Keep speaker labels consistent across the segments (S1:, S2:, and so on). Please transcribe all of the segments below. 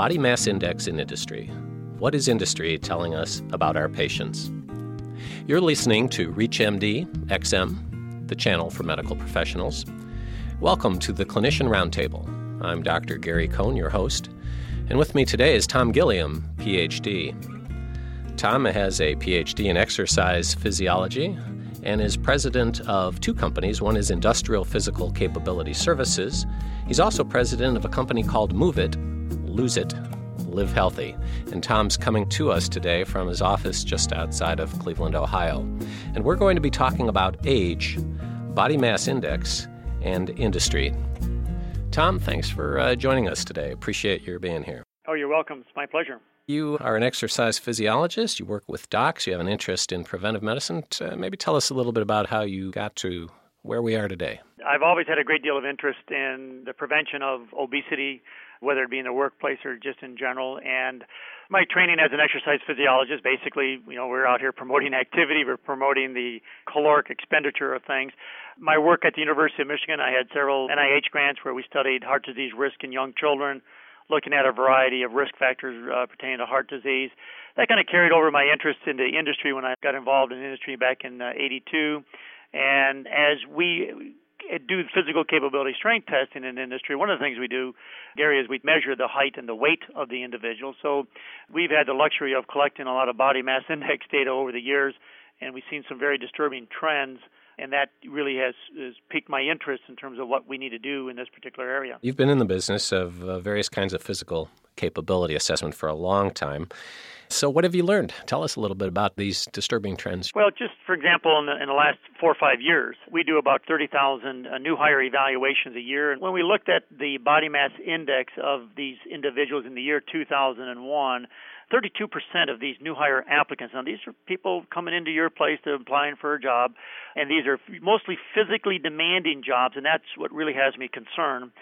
S1: Body mass index in industry. What is industry telling us about our patients? You're listening to ReachMD XM, the channel for medical professionals. Welcome to the Clinician Roundtable. I'm Dr. Gary Cohn, your host, and with me today is Tom Gilliam, PhD. Tom has a PhD in exercise physiology and is president of two companies. One is Industrial Physical Capability Services. He's also president of a company called Move It, Lose It, Live Healthy. And Tom's coming to us today from his office just outside of Cleveland, Ohio. And we're going to be talking about age, body mass index, and industry. Tom, thanks for uh, joining us today. Appreciate your being here.
S2: Oh, you're welcome. It's my pleasure.
S1: You are an exercise physiologist. You work with docs. You have an interest in preventive medicine. Uh, maybe tell us a little bit about how you got to where we are today.
S2: I've always had a great deal of interest in the prevention of obesity, whether it be in the workplace or just in general. And my training as an exercise physiologist, basically, you know, we're out here promoting activity, we're promoting the caloric expenditure of things. My work at the University of Michigan, I had several NIH grants where we studied heart disease risk in young children looking at a variety of risk factors uh, pertaining to heart disease. That kind of carried over my interest into the industry when I got involved in industry back in uh, 82. And as we do physical capability strength testing in industry, one of the things we do, Gary, is we measure the height and the weight of the individual. So we've had the luxury of collecting a lot of body mass index data over the years, and we've seen some very disturbing trends and that really has, has, piqued my interest in terms of what we need to do in this particular area.
S1: You've been in the business of uh, various kinds of physical capability assessment for a long time. So, what have you learned? Tell us a little bit about these disturbing trends.
S2: Well, just for example, in the, in the last four or five years, we do about 30,000 uh, new hire evaluations a year. And when we looked at the body mass index of these individuals in the year 2001, 32% of these new hire applicants, now these are people coming into your place to applying for a job, and these are mostly physically demanding jobs, and that's what really has me concerned.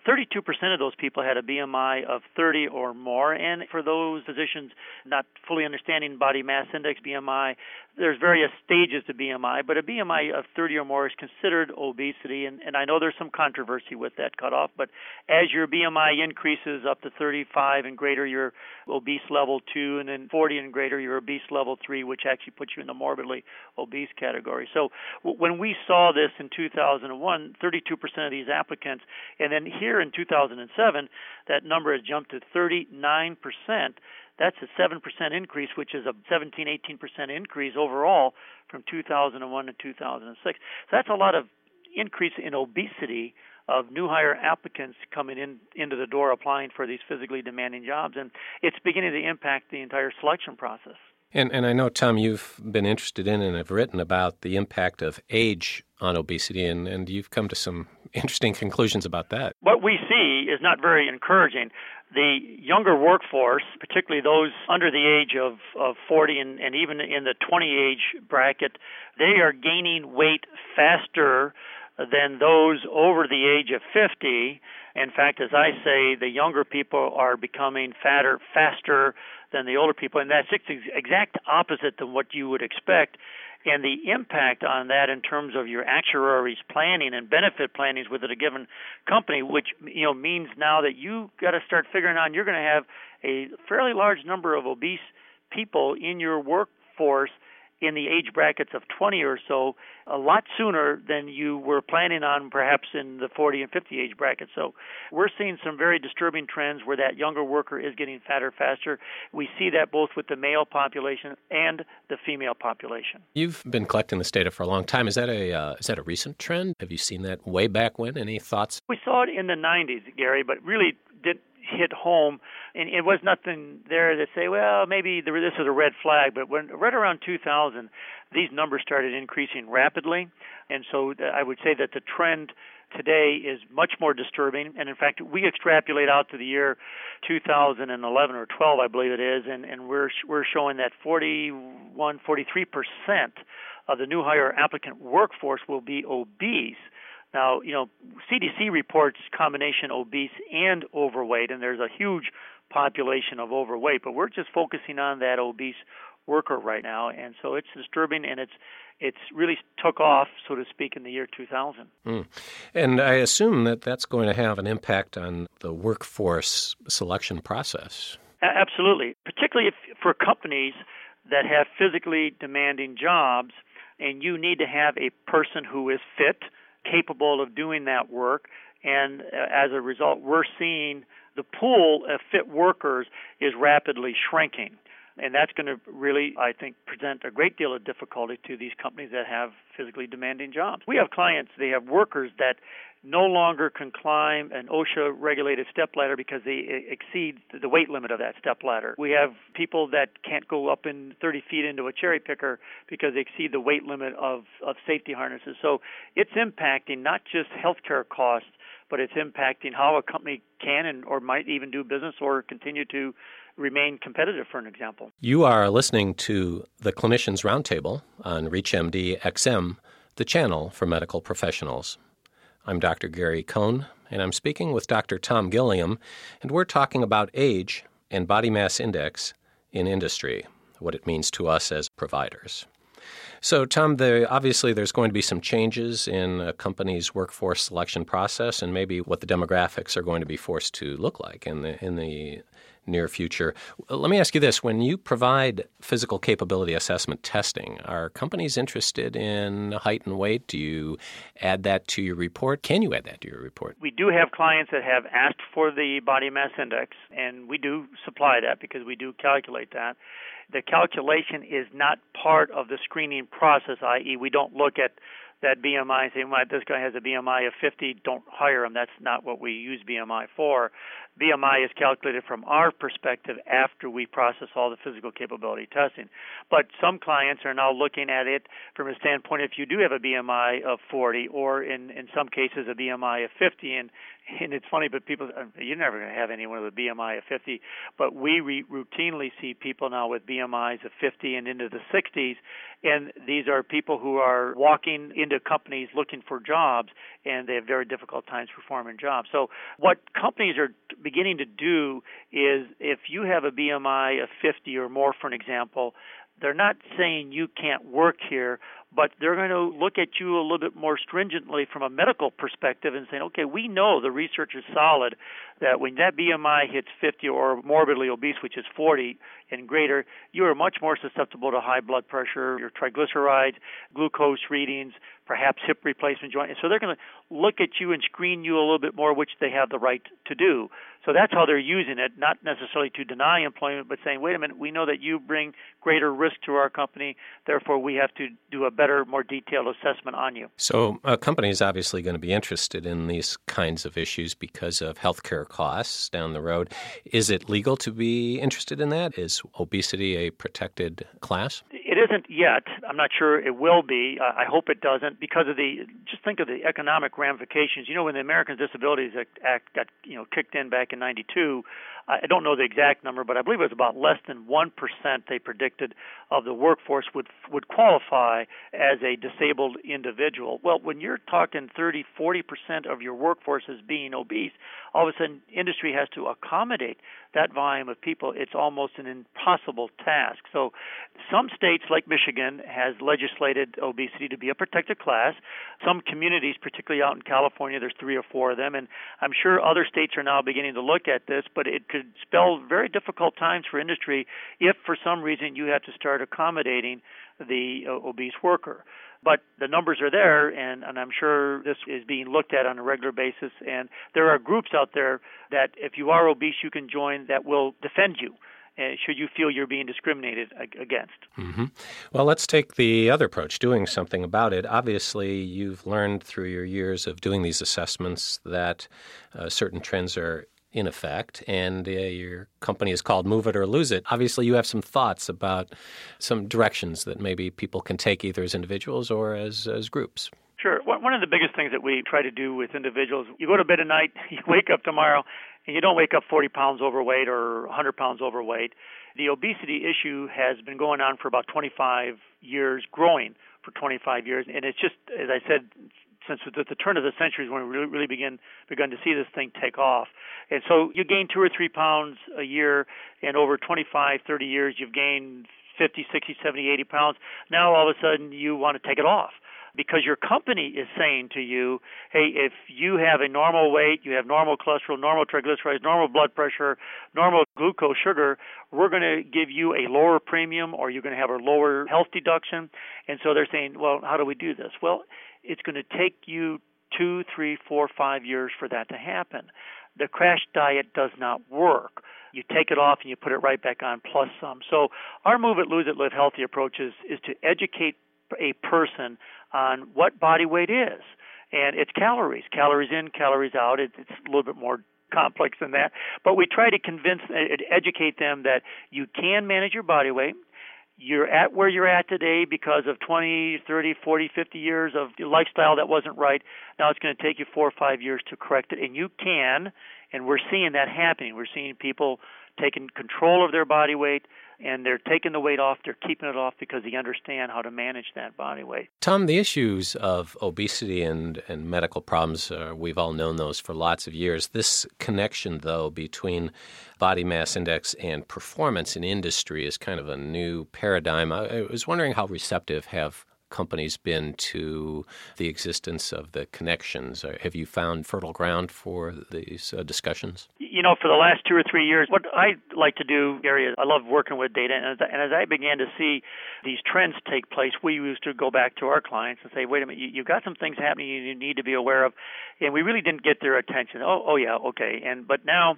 S2: 32% of those people had a BMI of 30 or more, and for those physicians not fully understanding body mass index BMI, there's various stages to BMI, but a BMI of 30 or more is considered obesity, and, and I know there's some controversy with that cutoff, but as your BMI increases up to 35 and greater, you're obese level 2, and then 40 and greater, you're obese level 3, which actually puts you in the morbidly obese category. So w- when we saw this in 2001, 32% of these applicants, and then here in 2007, that number has jumped to 39%. That's a 7% increase, which is a 17, 18% increase overall from 2001 to 2006. So that's a lot of increase in obesity of new hire applicants coming in into the door applying for these physically demanding jobs and it's beginning to impact the entire selection process.
S1: And and I know Tom you've been interested in and have written about the impact of age on obesity and, and you've come to some interesting conclusions about that.
S2: What we see is not very encouraging the younger workforce, particularly those under the age of, of 40 and, and even in the 20 age bracket, they are gaining weight faster than those over the age of 50. In fact, as I say, the younger people are becoming fatter faster than the older people, and that's exact opposite than what you would expect. And the impact on that in terms of your actuaries planning and benefit plannings within a given company, which you know means now that you got to start figuring out you're going to have a fairly large number of obese people in your workforce in the age brackets of 20 or so a lot sooner than you were planning on perhaps in the 40 and 50 age bracket. So we're seeing some very disturbing trends where that younger worker is getting fatter faster. We see that both with the male population and the female population.
S1: You've been collecting this data for a long time. Is that a uh, is that a recent trend? Have you seen that way back when? Any thoughts?
S2: We saw it in the 90s, Gary, but really did hit home, and it was nothing there to say, well, maybe this is a red flag. But when right around 2000, these numbers started increasing rapidly, and so uh, I would say that the trend today is much more disturbing. And in fact, we extrapolate out to the year 2011 or 12, I believe it is, and, and we're we're showing that 41, 43 percent of the new hire applicant workforce will be obese now, you know, CDC reports combination obese and overweight, and there's a huge population of overweight, but we're just focusing on that obese worker right now, and so it's disturbing, and it's it's really took off, so to speak, in the year 2000.
S1: Mm. And I assume that that's going to have an impact on the workforce selection process.
S2: Absolutely, particularly if, for companies that have physically demanding jobs, and you need to have a person who is fit, capable of doing that work, and uh, as a result, we're seeing the pool of fit workers is rapidly shrinking. And that's going to really, I think, present a great deal of difficulty to these companies that have physically demanding jobs. We have clients, they have workers that no longer can climb an OSHA regulated step ladder because they exceed the weight limit of that step ladder. We have people that can't go up in 30 feet into a cherry picker because they exceed the weight limit of, of safety harnesses. So it's impacting not just healthcare costs, but it's impacting how a company can and or might even do business or continue to remain competitive, for an example.
S1: You are listening to the Clinicians Roundtable on ReachMD XM, the channel for medical professionals. I'm Dr. Gary Cohn, and I'm speaking with Dr. Tom Gilliam, and we're talking about age and body mass index in industry, what it means to us as providers. So, Tom, obviously there's going to be some changes in a company's workforce selection process, and maybe what the demographics are going to be forced to look like in the in the near future. Uh, let me ask you this when you provide physical capability assessment testing, are companies interested in height and weight? Do you add that to your report? Can you add that to your report?
S2: We do have clients that have asked for the body mass index, and we do supply that because we do calculate that. The calculation is not part of the screening process, i.e., we don't look at that BMI and say, well, this guy has a BMI of 50, don't hire him. That's not what we use BMI for. BMI is calculated from our perspective after we process all the physical capability testing. But some clients are now looking at it from a standpoint if you do have a BMI of 40 or in, in some cases a BMI of 50 and and it's funny, but people, uh, you're never going to have anyone with a BMI of 50, but we re- routinely see people now with BMIs of 50 and into the 60s, and these are people who are walking into companies looking for jobs, and they have very difficult times performing jobs. So, what companies are beginning to do is if you have a BMI of 50 or more, for an example, they're not saying you can't work here, but they're going to look at you a little bit more stringently from a medical perspective and saying, okay, we know the research is solid that when that BMI hits 50 or morbidly obese, which is 40 and greater, you are much more susceptible to high blood pressure, your triglycerides, glucose readings, perhaps hip replacement joint. And so they're going to look at you and screen you a little bit more, which they have the right to do. So that's how they're using it, not necessarily to deny employment, but saying, wait a minute, we know that you bring greater risk to our company, therefore we have to do a better, more detailed assessment on you.
S1: So a company is obviously going to be interested in these kinds of issues because of healthcare costs down the road. Is it legal to be interested in that? Is obesity a protected class?
S2: Isn't yet. I'm not sure it will be. Uh, I hope it doesn't because of the just think of the economic ramifications. You know, when the Americans Disabilities Act got you know kicked in back in '92, I don't know the exact number, but I believe it was about less than one percent they predicted of the workforce would would qualify as a disabled individual. Well, when you're talking 30, 40 percent of your workforce as being obese, all of a sudden industry has to accommodate that volume of people. It's almost an impossible task. So, some states like Michigan has legislated obesity to be a protected class. Some communities, particularly out in California, there's three or four of them, and I'm sure other states are now beginning to look at this. But it could spell very difficult times for industry if, for some reason, you have to start accommodating the uh, obese worker. But the numbers are there, and, and I'm sure this is being looked at on a regular basis. And there are groups out there that, if you are obese, you can join that will defend you. Uh, should you feel you're being discriminated against.
S1: Mm-hmm. Well, let's take the other approach, doing something about it. Obviously, you've learned through your years of doing these assessments that uh, certain trends are in effect, and uh, your company is called Move It or Lose It. Obviously, you have some thoughts about some directions that maybe people can take either as individuals or as, as groups.
S2: Sure. One of the biggest things that we try to do with individuals, you go to bed at night, you wake up tomorrow, and you don't wake up 40 pounds overweight or 100 pounds overweight. The obesity issue has been going on for about 25 years, growing for 25 years, and it's just, as I said, since the turn of the century is when we really, really begin begun to see this thing take off. And so you gain two or three pounds a year, and over 25, 30 years, you've gained 50, 60, 70, 80 pounds. Now all of a sudden you want to take it off because your company is saying to you, hey, if you have a normal weight, you have normal cholesterol, normal triglycerides, normal blood pressure, normal glucose, sugar, we're going to give you a lower premium or you're going to have a lower health deduction. And so they're saying, well, how do we do this? Well, it's going to take you two, three, four, five years for that to happen. The crash diet does not work you take it off and you put it right back on plus some. So our Move It Lose It Live Healthy approach is, is to educate a person on what body weight is. And it's calories, calories in, calories out. It, it's a little bit more complex than that. But we try to convince, educate them that you can manage your body weight. You're at where you're at today because of 20, 30, 40, 50 years of lifestyle that wasn't right. Now it's going to take you four or five years to correct it, and you can. And we're seeing that happening. We're seeing people taking control of their body weight, and they're taking the weight off, they're keeping it off because they understand how to manage that body weight.
S1: Tom, the issues of obesity and, and medical problems, uh, we've all known those for lots of years. This connection, though, between body mass index and performance in industry is kind of a new paradigm. I, I was wondering how receptive have companies been to the existence of the connections? Have you found fertile ground for these uh, discussions?
S2: You know, for the last two or three years, what I like to do, Gary, is I love working with data. And as, and as I began to see these trends take place, we used to go back to our clients and say, wait a minute, you, you've got some things happening you need to be aware of. And we really didn't get their attention. Oh, oh yeah, okay. And But now,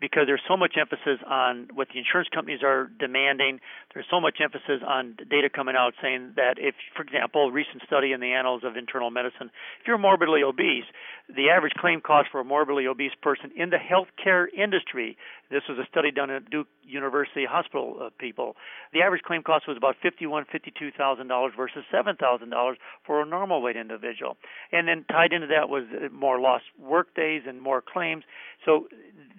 S2: because there's so much emphasis on what the insurance companies are demanding. There's so much emphasis on data coming out saying that if, for example, a recent study in the Annals of Internal Medicine, if you're morbidly obese, the average claim cost for a morbidly obese person in the healthcare industry, this was a study done at Duke University Hospital uh, people, the average claim cost was about fifty-one, fifty-two thousand dollars versus seven thousand dollars for a normal weight individual. And then tied into that was more lost work days and more claims. So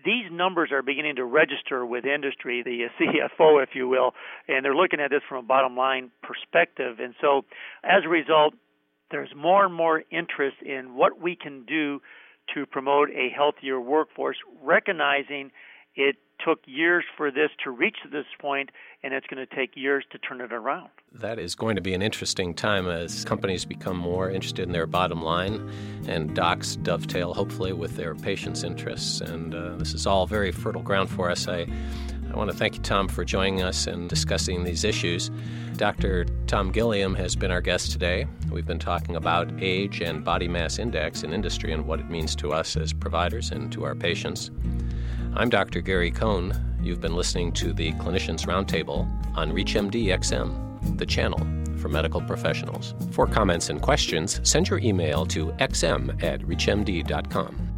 S2: these numbers are beginning to register with industry, the CFO, if you will, and they're looking at this from a bottom line perspective. And so, as a result, there's more and more interest in what we can do to promote a healthier workforce, recognizing it took years for this to reach this point, and it's going to take years to turn it around.
S1: That is going to be an interesting time as companies become more interested in their bottom line and docs dovetail, hopefully, with their patients' interests. And uh, this is all very fertile ground for us. I, I want to thank you, Tom, for joining us and discussing these issues. Dr. Tom Gilliam has been our guest today. We've been talking about age and body mass index in industry and what it means to us as providers and to our patients. I'm Dr. Gary Cohn. You've been listening to the Clinicians Roundtable on ReachMD XM, the channel for medical professionals. For comments and questions, send your email to xm at reachmd.com.